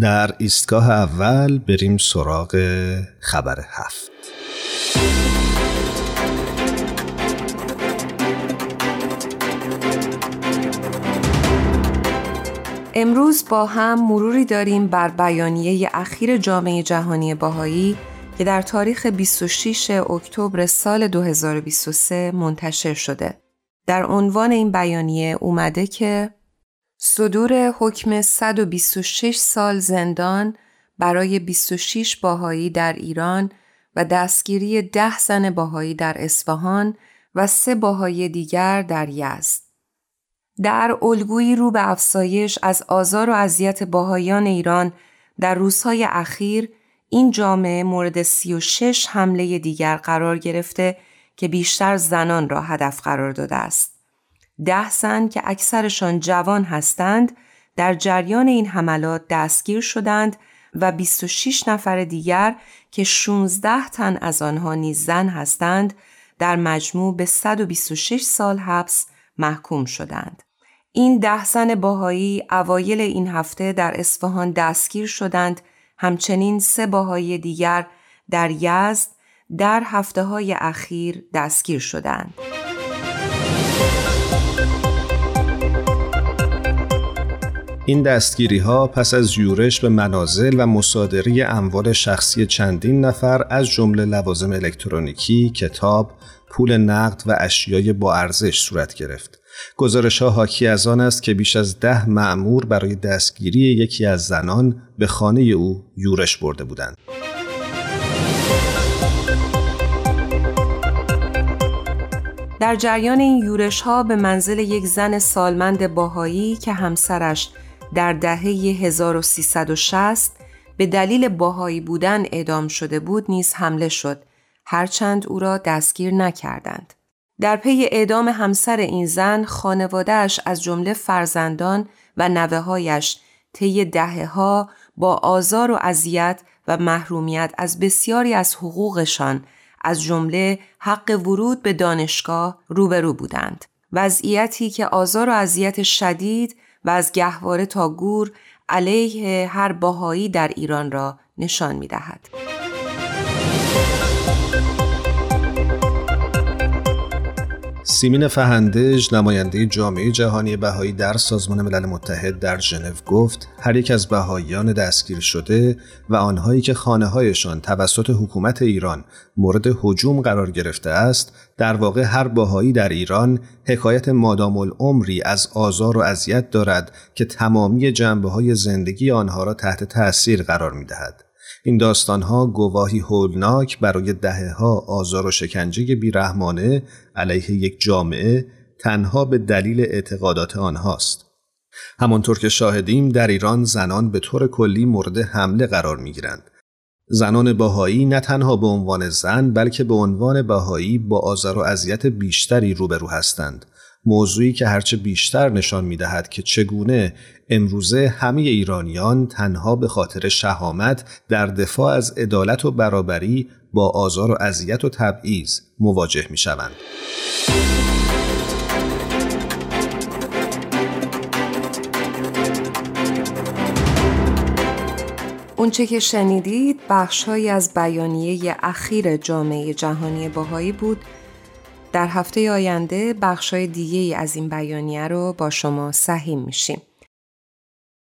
در ایستگاه اول بریم سراغ خبر هفت امروز با هم مروری داریم بر بیانیه اخیر جامعه جهانی باهایی که در تاریخ 26 اکتبر سال 2023 منتشر شده. در عنوان این بیانیه اومده که صدور حکم 126 سال زندان برای 26 باهایی در ایران و دستگیری ده زن باهایی در اصفهان و سه باهایی دیگر در یزد. در الگویی رو به افزایش از آزار و اذیت باهایان ایران در روزهای اخیر این جامعه مورد 36 حمله دیگر قرار گرفته که بیشتر زنان را هدف قرار داده است. ده زن که اکثرشان جوان هستند در جریان این حملات دستگیر شدند و 26 نفر دیگر که 16 تن از آنها نیز زن هستند در مجموع به 126 سال حبس محکوم شدند. این ده زن باهایی اوایل این هفته در اصفهان دستگیر شدند همچنین سه باهایی دیگر در یزد در هفته های اخیر دستگیر شدند. این دستگیری ها پس از یورش به منازل و مصادره اموال شخصی چندین نفر از جمله لوازم الکترونیکی، کتاب، پول نقد و اشیای با ارزش صورت گرفت. گزارش ها حاکی از آن است که بیش از ده معمور برای دستگیری یکی از زنان به خانه او یورش برده بودند. در جریان این یورش ها به منزل یک زن سالمند باهایی که همسرش در دهه 1360 به دلیل باهایی بودن اعدام شده بود نیز حمله شد هرچند او را دستگیر نکردند. در پی اعدام همسر این زن خانوادهش از جمله فرزندان و نوههایش طی دهه ها با آزار و اذیت و محرومیت از بسیاری از حقوقشان از جمله حق ورود به دانشگاه روبرو بودند. وضعیتی که آزار و اذیت شدید و از گهواره تا گور علیه هر باهایی در ایران را نشان می دهد. سیمین فهندج نماینده جامعه جهانی بهایی در سازمان ملل متحد در ژنو گفت هر یک از بهاییان دستگیر شده و آنهایی که خانه هایشان توسط حکومت ایران مورد حجوم قرار گرفته است در واقع هر باهایی در ایران حکایت مادام العمری از آزار و اذیت دارد که تمامی جنبه های زندگی آنها را تحت تأثیر قرار می دهد. این داستانها گواهی هولناک برای دهه ها آزار و شکنجه بیرحمانه علیه یک جامعه تنها به دلیل اعتقادات آنهاست. همانطور که شاهدیم در ایران زنان به طور کلی مورد حمله قرار می گیرند. زنان باهایی نه تنها به عنوان زن بلکه به عنوان باهایی با آزار و اذیت بیشتری روبرو هستند موضوعی که هرچه بیشتر نشان می دهد که چگونه امروزه همه ایرانیان تنها به خاطر شهامت در دفاع از عدالت و برابری با آزار و اذیت و تبعیض مواجه می شوند. اونچه که شنیدید بخشهایی از بیانیه اخیر جامعه جهانی باهایی بود در هفته آینده بخشای دیگه از این بیانیه رو با شما سهیم میشیم.